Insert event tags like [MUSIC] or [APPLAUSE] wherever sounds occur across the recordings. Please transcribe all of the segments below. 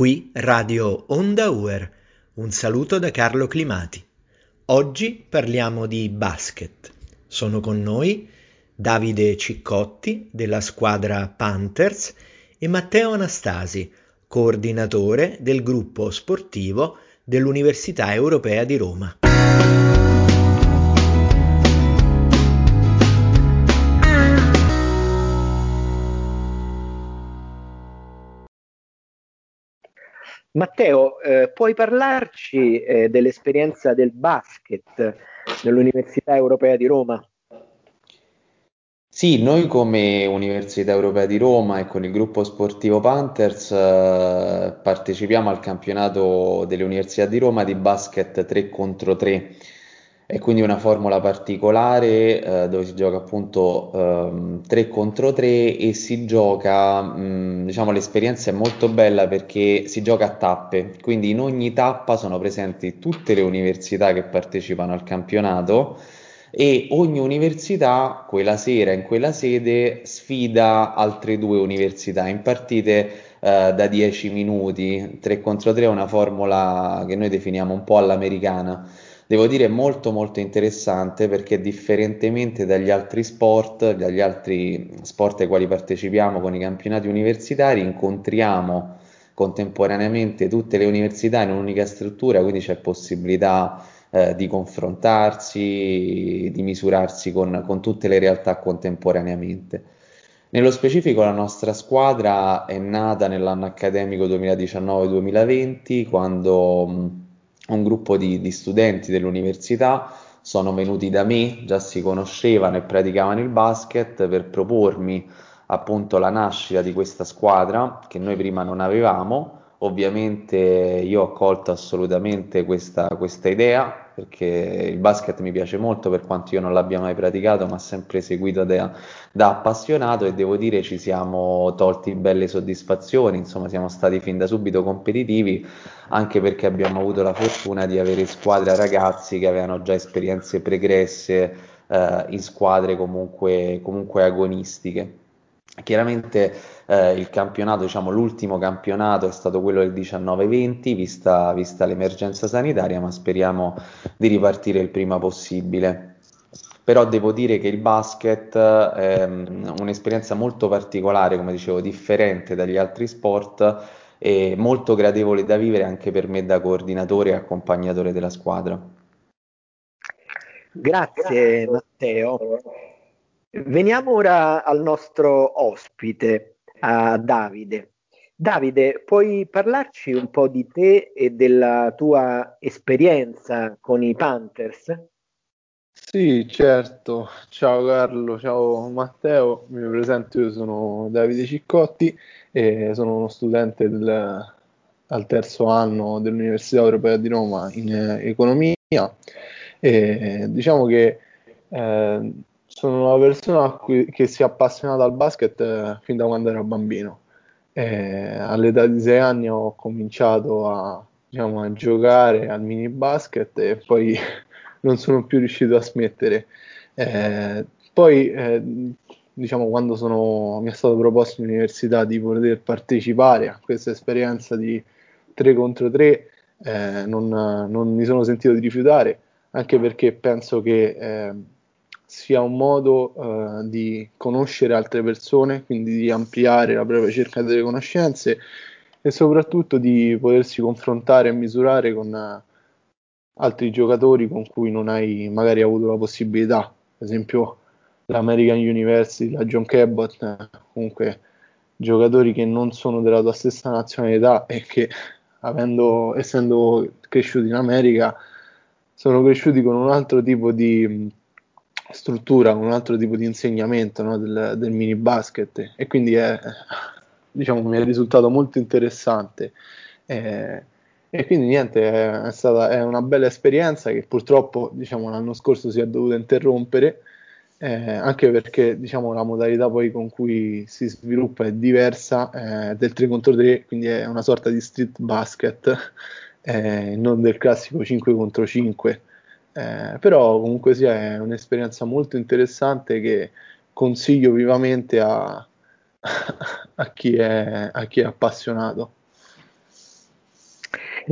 Qui Radio Onda Uer. Un saluto da Carlo Climati. Oggi parliamo di basket. Sono con noi Davide Ciccotti della squadra Panthers e Matteo Anastasi, coordinatore del gruppo sportivo dell'Università Europea di Roma. Matteo, eh, puoi parlarci eh, dell'esperienza del basket nell'Università Europea di Roma? Sì, noi come Università Europea di Roma e con il gruppo sportivo Panthers eh, partecipiamo al campionato delle Università di Roma di basket 3 contro 3 è quindi una formula particolare eh, dove si gioca appunto ehm, 3 contro 3 e si gioca, mh, diciamo l'esperienza è molto bella perché si gioca a tappe, quindi in ogni tappa sono presenti tutte le università che partecipano al campionato e ogni università quella sera in quella sede sfida altre due università. In partite eh, da 10 minuti, 3 contro 3 è una formula che noi definiamo un po' all'americana devo dire molto molto interessante perché differentemente dagli altri sport, dagli altri sport ai quali partecipiamo con i campionati universitari, incontriamo contemporaneamente tutte le università in un'unica struttura, quindi c'è possibilità eh, di confrontarsi, di misurarsi con, con tutte le realtà contemporaneamente. Nello specifico la nostra squadra è nata nell'anno accademico 2019-2020 quando un gruppo di, di studenti dell'università sono venuti da me, già si conoscevano e praticavano il basket per propormi appunto la nascita di questa squadra che noi prima non avevamo. Ovviamente io ho accolto assolutamente questa, questa idea perché il basket mi piace molto per quanto io non l'abbia mai praticato, ma sempre seguito da, da appassionato e devo dire ci siamo tolti belle soddisfazioni, insomma siamo stati fin da subito competitivi anche perché abbiamo avuto la fortuna di avere squadre a ragazzi che avevano già esperienze pregresse eh, in squadre comunque, comunque agonistiche. Chiaramente eh, il campionato, diciamo l'ultimo campionato è stato quello del 19-20, vista, vista l'emergenza sanitaria, ma speriamo di ripartire il prima possibile. Però devo dire che il basket è um, un'esperienza molto particolare, come dicevo, differente dagli altri sport e molto gradevole da vivere anche per me da coordinatore e accompagnatore della squadra. Grazie Matteo. Veniamo ora al nostro ospite, a Davide. Davide, puoi parlarci un po' di te e della tua esperienza con i Panthers? Sì, certo. Ciao Carlo, ciao Matteo, mi presento, io sono Davide Ciccotti e sono uno studente del, al terzo anno dell'Università Europea di Roma in economia e diciamo che eh, sono una persona cui, che si è appassionata al basket eh, fin da quando ero bambino. Eh, all'età di sei anni ho cominciato a, diciamo, a giocare al mini basket e poi [LAUGHS] non sono più riuscito a smettere. Eh, poi, eh, diciamo, quando sono, mi è stato proposto in università di poter partecipare a questa esperienza di 3 contro 3, eh, non, non, mi sono sentito di rifiutare, anche perché penso che eh, sia un modo uh, di conoscere altre persone, quindi di ampliare la propria ricerca delle conoscenze e soprattutto di potersi confrontare e misurare con uh, altri giocatori con cui non hai magari avuto la possibilità, ad esempio l'American University, la John Cabot, comunque giocatori che non sono della tua stessa nazionalità e che avendo, essendo cresciuti in America sono cresciuti con un altro tipo di struttura, un altro tipo di insegnamento no, del, del, mini basket e quindi è, diciamo, mi è risultato molto interessante. Eh, e quindi niente, è, è stata è una bella esperienza che purtroppo diciamo, l'anno scorso si è dovuta interrompere, eh, anche perché diciamo, la modalità poi con cui si sviluppa è diversa eh, del 3 contro 3, quindi è una sorta di street basket, eh, non del classico 5 contro 5. Eh, però comunque sia è un'esperienza molto interessante che consiglio vivamente a, [LAUGHS] a, chi, è, a chi è appassionato.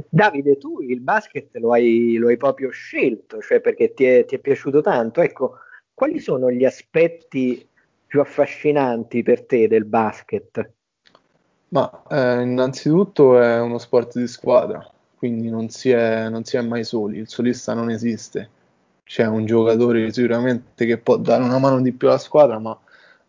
Davide, tu il basket lo hai, lo hai proprio scelto, cioè perché ti è, ti è, piaciuto tanto. Ecco, quali sono gli aspetti più affascinanti per te del basket? Ma eh, innanzitutto è uno sport di squadra, quindi non si, è, non si è mai soli, il solista non esiste. C'è un giocatore sicuramente che può dare una mano di più alla squadra, ma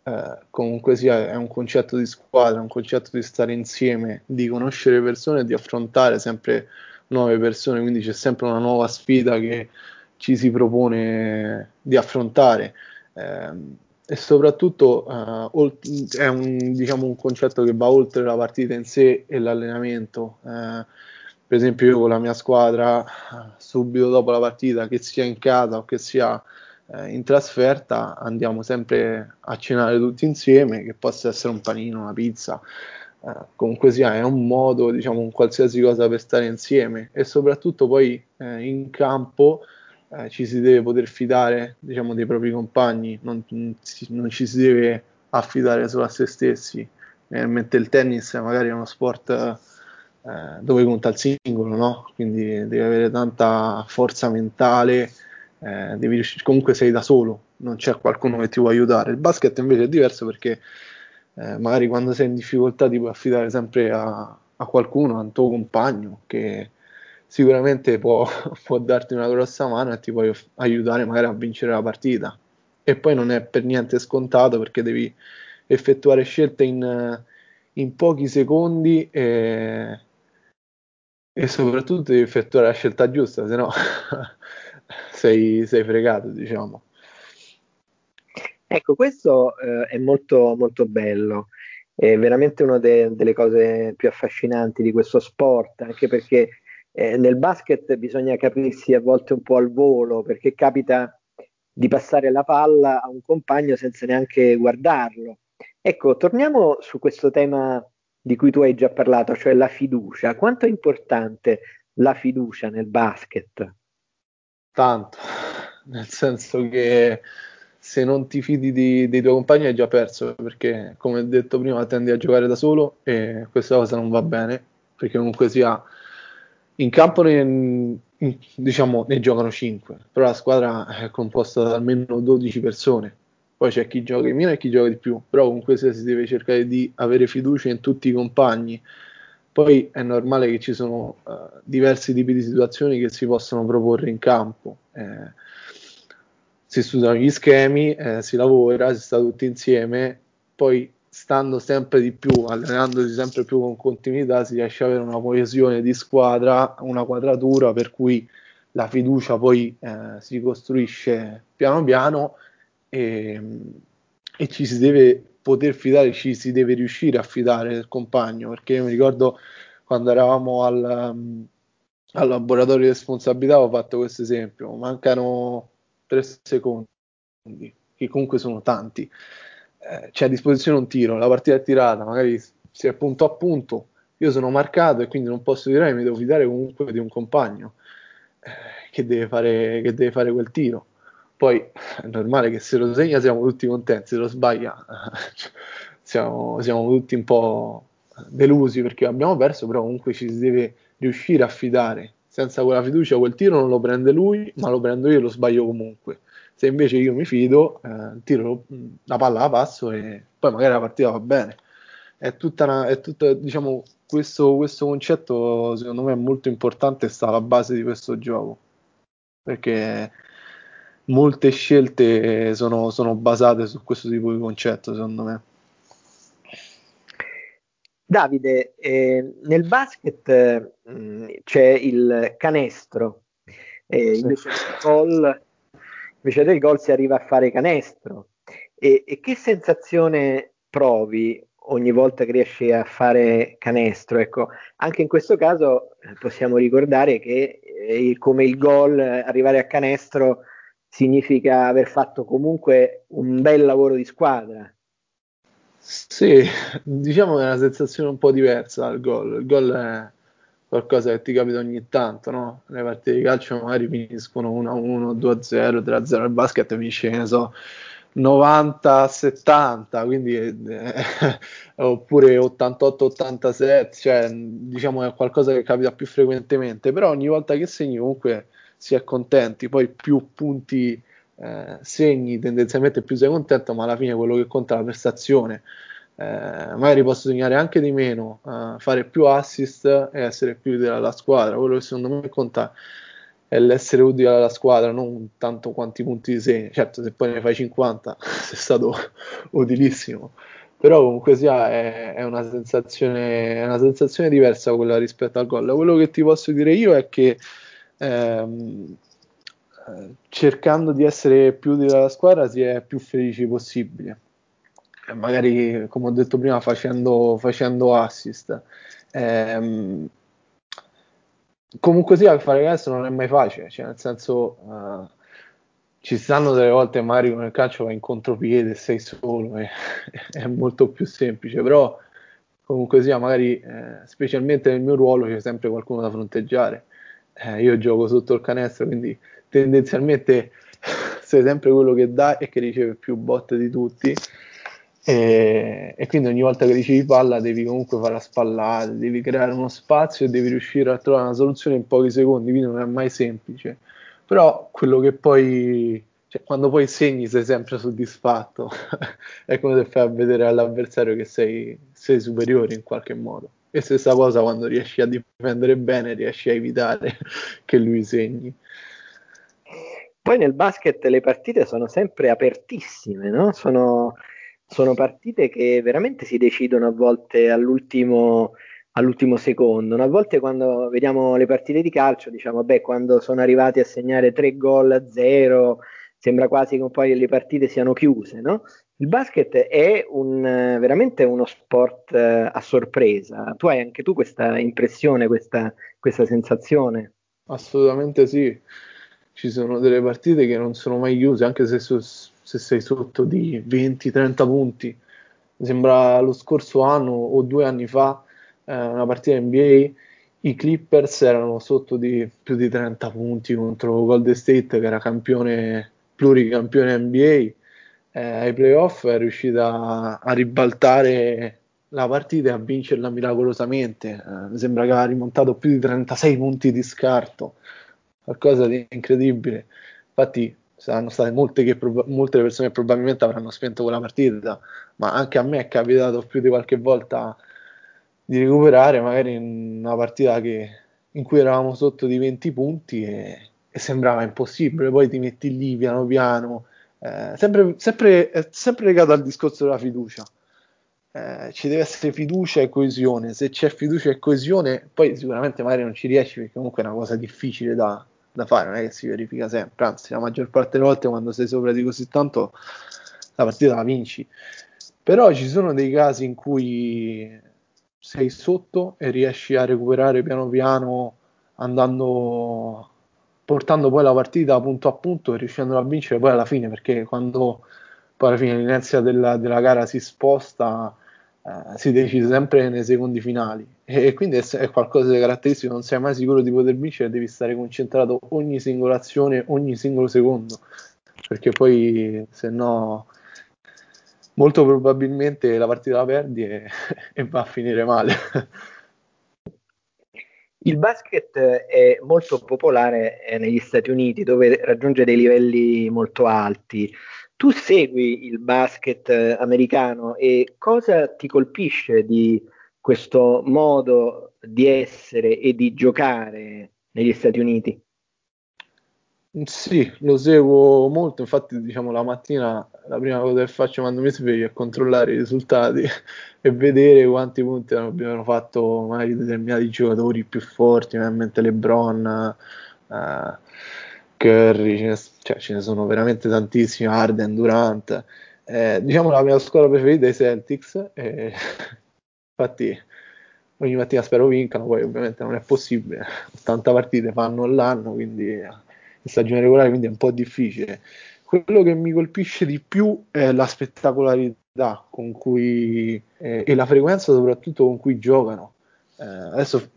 eh, comunque sia è un concetto di squadra, un concetto di stare insieme, di conoscere persone e di affrontare sempre nuove persone, quindi c'è sempre una nuova sfida che ci si propone di affrontare. Eh, e soprattutto uh, è un, diciamo, un, concetto che va oltre la partita in sé e l'allenamento. Uh, per esempio, io con la mia squadra, subito dopo la partita, che sia in casa o che sia uh, in trasferta, andiamo sempre a cenare tutti insieme, che possa essere un panino, una pizza. comunque sia, è un modo, diciamo, un qualsiasi cosa per stare insieme. E soprattutto poi in campo eh, ci si deve poter fidare diciamo, dei propri compagni, non, non, ci si deve affidare solo a se stessi, eh, mentre il tennis magari è uno sport eh, dove conta il singolo, no? quindi devi avere tanta forza mentale, eh, devi riuscire, comunque sei da solo, non c'è qualcuno che ti può aiutare. Il basket invece è diverso perché eh, magari quando sei in difficoltà ti puoi affidare sempre a, a qualcuno, a un tuo compagno che sicuramente può, [LAUGHS] può, darti una grossa mano e ti può aiutare magari a vincere la partita. E poi non è per niente scontato perché devi effettuare scelte in, in pochi secondi e, e, soprattutto devi effettuare la scelta giusta, se no [LAUGHS] sei, sei fregato, diciamo. Ecco, questo eh, è molto, molto bello, è veramente una de- delle cose più affascinanti di questo sport, anche perché eh, nel basket bisogna capirsi a volte un po' al volo perché capita di passare la palla a un compagno senza neanche guardarlo. Ecco, torniamo su questo tema di cui tu hai già parlato, cioè la fiducia. Quanto è importante la fiducia nel basket? Tanto, nel senso che se non ti fidi di, dei tuoi compagni hai già perso, perché come detto prima tendi a giocare da solo e questa cosa non va bene, perché comunque sia in campo ne, diciamo, ne giocano 5, però la squadra è composta da almeno 12 persone. Poi c'è chi gioca in meno e chi gioca di più, però comunque si deve cercare di avere fiducia in tutti i compagni. Poi è normale che ci sono uh, diversi tipi di situazioni che si possono proporre in campo. Eh, si studiano gli schemi, eh, si lavora, si sta tutti insieme, poi stando sempre di più, allenandosi sempre più con continuità, si riesce ad avere una coesione di squadra, una quadratura per cui la fiducia poi eh, si costruisce piano piano e, e, ci si deve poter fidare, ci si deve riuscire a fidare del compagno, perché io mi ricordo quando eravamo al, um, al laboratorio di responsabilità ho fatto questo esempio, mancano tre secondi, che comunque sono tanti eh, c'è a disposizione un tiro, la partita è tirata, magari si è punto a punto, io sono marcato e quindi non posso tirare, mi devo fidare comunque di un compagno eh, che, deve fare, che deve fare quel tiro. Poi è normale che se lo segna siamo tutti contenti, se lo sbaglia [LAUGHS] siamo, siamo tutti un po' delusi perché abbiamo perso, però comunque ci si deve riuscire a fidare. Senza quella fiducia quel tiro non lo prende lui, ma lo prendo io e lo sbaglio comunque. Se invece io mi fido, eh, tiro la palla a passo e poi magari la partita va bene. È tutta, una, è tutta diciamo, questo, questo concetto secondo me è molto importante e sta alla base di questo gioco. Perché molte scelte sono, sono basate su questo tipo di concetto, secondo me. Davide, eh, nel basket mm, c'è il canestro, eh, invece il gol invece del gol si arriva a fare canestro. E, e che sensazione provi ogni volta che riesci a fare canestro? Ecco, anche in questo caso eh, possiamo ricordare che eh, come il gol, arrivare a canestro significa aver fatto comunque un bel lavoro di squadra. Sì, diciamo che è una sensazione un po' diversa dal gol. Il gol è qualcosa che ti capita ogni tanto, no? Le partite di calcio magari finiscono 1-1, 2-0, 3-0, il basket finisce, ne so, 90-70, quindi eh, [LAUGHS] oppure 88-87, cioè diciamo è qualcosa che capita più frequentemente, però ogni volta che segni comunque si è contenti, poi più punti eh, segni tendenzialmente più sei contento, ma alla fine quello che conta è la prestazione. Eh, magari posso segnare anche di meno, eh, fare più assist e essere più utile alla squadra. Quello che secondo me conta è l'essere utile alla squadra, non tanto quanti punti segni. Certo, se poi ne fai 50 [LAUGHS] sei stato utilissimo. Però comunque sia è, è, una sensazione, è una sensazione diversa quella rispetto al gol. Quello che ti posso dire io è che ehm, cercando di essere più utile alla squadra si è più felici possibile. Magari, come ho detto prima, facendo, facendo assist. Eh, comunque sia, fare questo non è mai facile, cioè nel senso uh, ci stanno delle volte magari con il calcio vai in contropiede sei solo, e, [LAUGHS] è molto più semplice, però comunque sia, magari eh, specialmente nel mio ruolo c'è sempre qualcuno da fronteggiare. Eh, io gioco sotto il canestro, quindi tendenzialmente [LAUGHS] sei sempre quello che dà e che riceve più botte di tutti. E, e, quindi ogni volta che ricevi palla devi comunque fare la spallata, devi creare uno spazio e devi riuscire a trovare una soluzione in pochi secondi, quindi non è mai semplice. Però quello che poi, cioè, quando poi segni sei sempre soddisfatto, [LAUGHS] è come se fai a vedere all'avversario che sei, sei superiore in qualche modo. E stessa cosa quando riesci a difendere bene, riesci a evitare [LAUGHS] che lui segni. Poi nel basket le partite sono sempre apertissime, no? Sono, sono partite che veramente si decidono a volte all'ultimo, all'ultimo secondo. A volte quando vediamo le partite di calcio, diciamo, beh, quando sono arrivati a segnare tre gol a zero, sembra quasi che poi le partite siano chiuse, no? Il basket è un, veramente uno sport eh, a sorpresa. Tu hai anche tu questa impressione, questa, questa sensazione? Assolutamente sì ci sono delle partite che non sono mai chiuse, anche se, so, se sei sotto di 20-30 punti. Mi sembra lo scorso anno o due anni fa, eh, una partita NBA, i Clippers erano sotto di più di 30 punti contro Golden State, che era campione, pluricampione NBA. Eh, ai playoff è riuscita a, ribaltare la partita e a vincerla miracolosamente. Eh, mi sembra che ha rimontato più di 36 punti di scarto qualcosa di incredibile. Infatti, saranno state molte, che, molte persone che probabilmente avranno spento quella partita, ma anche a me è capitato più di qualche volta di recuperare magari in una partita che, in cui eravamo sotto di 20 punti e, e, sembrava impossibile, poi ti metti lì piano piano, eh, sempre, sempre, sempre legato al discorso della fiducia. Eh, ci deve essere fiducia e coesione. Se c'è fiducia e coesione, poi sicuramente magari non ci riesci perché comunque è una cosa difficile da, da fare, non è che si verifica sempre, anzi la maggior parte delle volte quando sei sopra di così tanto la partita la vinci. Però ci sono dei casi in cui sei sotto e riesci a recuperare piano piano andando portando poi la partita punto a punto e riuscendo a vincere poi alla fine perché quando poi alla fine l'inizio della, della gara si sposta eh, si decide sempre nei secondi finali e, quindi è, è, qualcosa di caratteristico, non sei mai sicuro di poter vincere, devi stare concentrato ogni singola azione, ogni singolo secondo, perché poi se no molto probabilmente la partita la perdi e, [LAUGHS] e va a finire male. [LAUGHS] Il basket è molto popolare eh, negli Stati Uniti dove raggiunge dei livelli molto alti. Tu segui il basket eh, americano e cosa ti colpisce di questo modo di essere e di giocare negli Stati Uniti? Sì, lo seguo molto, infatti diciamo la mattina la prima cosa che faccio quando mi sveglio è controllare i risultati [LAUGHS] e vedere quanti punti abbiano fatto magari determinati giocatori più forti, ovviamente LeBron, eh, Curry, ce ne, cioè, ce ne sono veramente tantissimi, Arden, Durant. Eh, diciamo la mia squadra preferita è i Celtics, e [LAUGHS] infatti ogni mattina spero vincano, poi ovviamente non è possibile, 80 partite fanno l'anno, quindi in stagione regolare, quindi è un po' difficile. Quello che mi colpisce di più è la spettacolarità con cui eh, e la frequenza soprattutto con cui giocano. Eh, adesso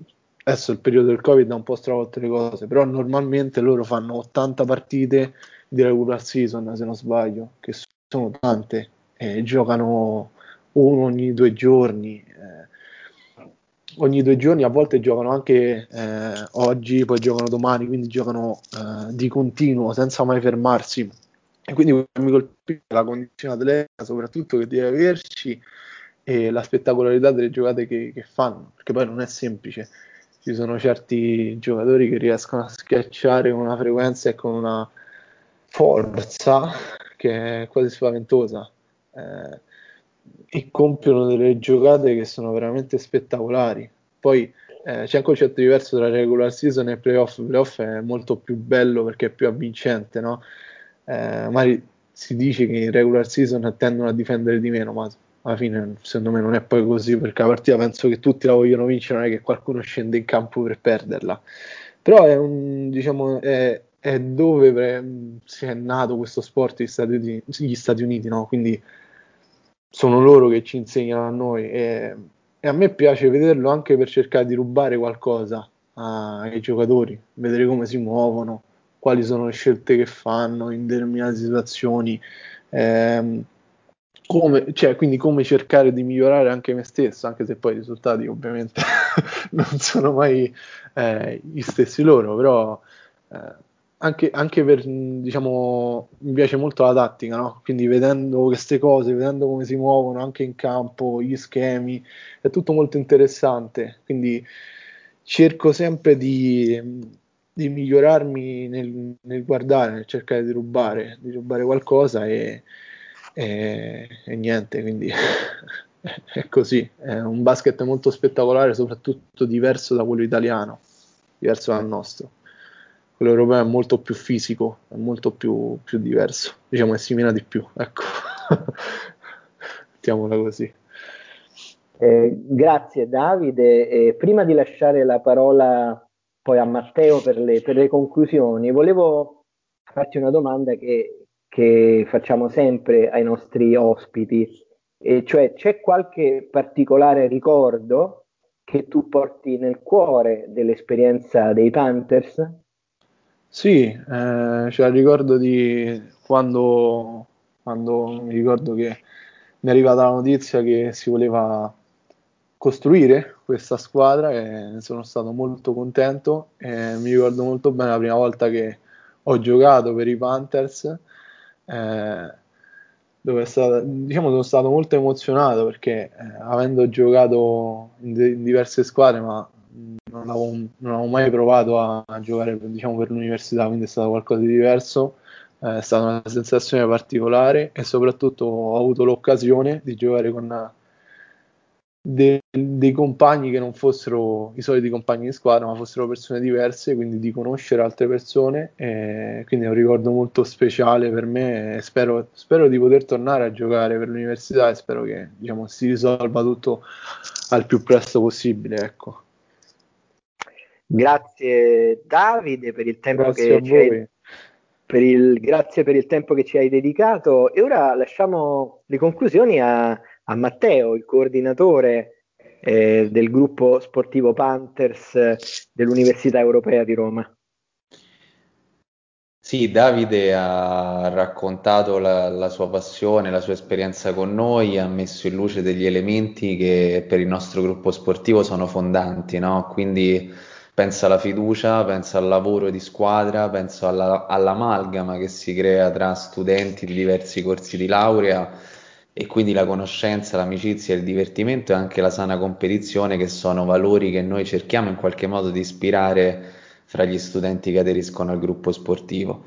adesso il periodo del Covid ha un po' stravolto le cose, però normalmente loro fanno 80 partite di regular season, se non sbaglio, che sono tante, eh, giocano uno ogni due giorni, eh, ogni due giorni, a volte giocano anche eh, oggi, poi giocano domani, quindi giocano eh, di continuo senza mai fermarsi. E quindi mi colpisce la condizione atletica, soprattutto che deve averci e la spettacolarità delle giocate che, che fanno, perché poi non è semplice ci sono certi giocatori che riescono a schiacciare con una frequenza e con una forza che è quasi spaventosa eh, e compiono delle giocate che sono veramente spettacolari. Poi eh, c'è un concetto diverso tra regular season e playoff. Playoff è molto più bello perché è più avvincente, no? Eh, magari si dice che in regular season tendono a difendere di meno, ma alla fine secondo me non è poi così perché la partita penso che tutti la vogliono vincere, non è che qualcuno scende in campo per perderla. Però è un diciamo è, è dove pre- si è nato questo sport gli Stati gli Stati Uniti no? quindi sono loro che ci insegnano a noi e, e, a me piace vederlo anche per cercare di rubare qualcosa ai giocatori, vedere come si muovono, quali sono le scelte che fanno in determinate situazioni. Eh, come, cioè, quindi come cercare di migliorare anche me stesso, anche se poi i risultati ovviamente [LAUGHS] non sono mai eh, gli stessi loro, però eh, anche, anche, per, diciamo, mi piace molto la tattica, no? quindi vedendo queste cose, vedendo come si muovono anche in campo, gli schemi, è tutto molto interessante, quindi cerco sempre di, di migliorarmi nel, nel guardare, nel cercare di rubare, di rubare qualcosa e e, e niente, quindi [LAUGHS] è così, è un basket molto spettacolare, soprattutto diverso da quello italiano, diverso dal nostro. Quello europeo è molto più fisico, è molto più, più diverso, diciamo che si mena di più, ecco, [LAUGHS] mettiamola così. Eh, grazie Davide. Eh, prima di lasciare la parola poi a Matteo per le, per le conclusioni, volevo farti una domanda che che facciamo sempre ai nostri ospiti, e cioè c'è qualche particolare ricordo che tu porti nel cuore dell'esperienza dei Panthers? Sì, eh, cioè ricordo di quando, quando mi ricordo che mi è arrivata la notizia che si voleva costruire questa squadra e sono stato molto contento e mi ricordo molto bene la prima volta che ho giocato per i Panthers eh, dove stato, diciamo, sono stato molto emozionato perché eh, avendo giocato in, de- in, diverse squadre, ma non avevo, non avevo mai provato a, a giocare diciamo, per l'università, quindi è stato qualcosa di diverso. Eh, è stata una sensazione particolare e soprattutto ho avuto l'occasione di giocare con de- dei compagni che non fossero i soliti compagni di squadra, ma fossero persone diverse, quindi di conoscere altre persone. Quindi è un ricordo molto speciale per me. Spero, spero di poter tornare a giocare per l'università e spero che diciamo, si risolva tutto al più presto possibile. Ecco. Grazie Davide per il tempo grazie che ci hai per il, grazie per il tempo che ci hai dedicato e ora lasciamo le conclusioni a, a Matteo, il coordinatore eh, del gruppo sportivo Panthers dell'Università Europea di Roma. Sì, Davide ha raccontato la, la, sua passione, la sua esperienza con noi, ha messo in luce degli elementi che per il nostro gruppo sportivo sono fondanti, no? Quindi penso alla fiducia, penso al lavoro di squadra, penso alla, all'amalgama che si crea tra studenti di diversi corsi di laurea e quindi la conoscenza, l'amicizia, il divertimento e anche la sana competizione che sono valori che noi cerchiamo in qualche modo di ispirare fra gli studenti che aderiscono al gruppo sportivo.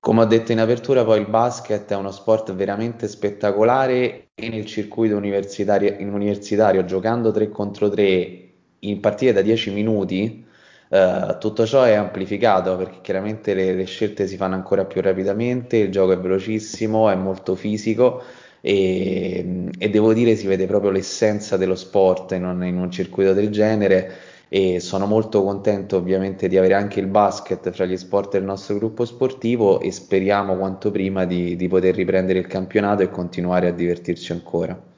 Come ho detto in apertura, poi il basket è uno sport veramente spettacolare e nel circuito universitario, universitario giocando 3 contro 3 in partite da 10 minuti, eh, tutto ciò è amplificato perché chiaramente le, le scelte si fanno ancora più rapidamente, il gioco è velocissimo, è molto fisico e, e, devo dire si vede proprio l'essenza dello sport in un, in un, circuito del genere e sono molto contento ovviamente di avere anche il basket fra gli sport del nostro gruppo sportivo e speriamo quanto prima di, di poter riprendere il campionato e continuare a divertirci ancora.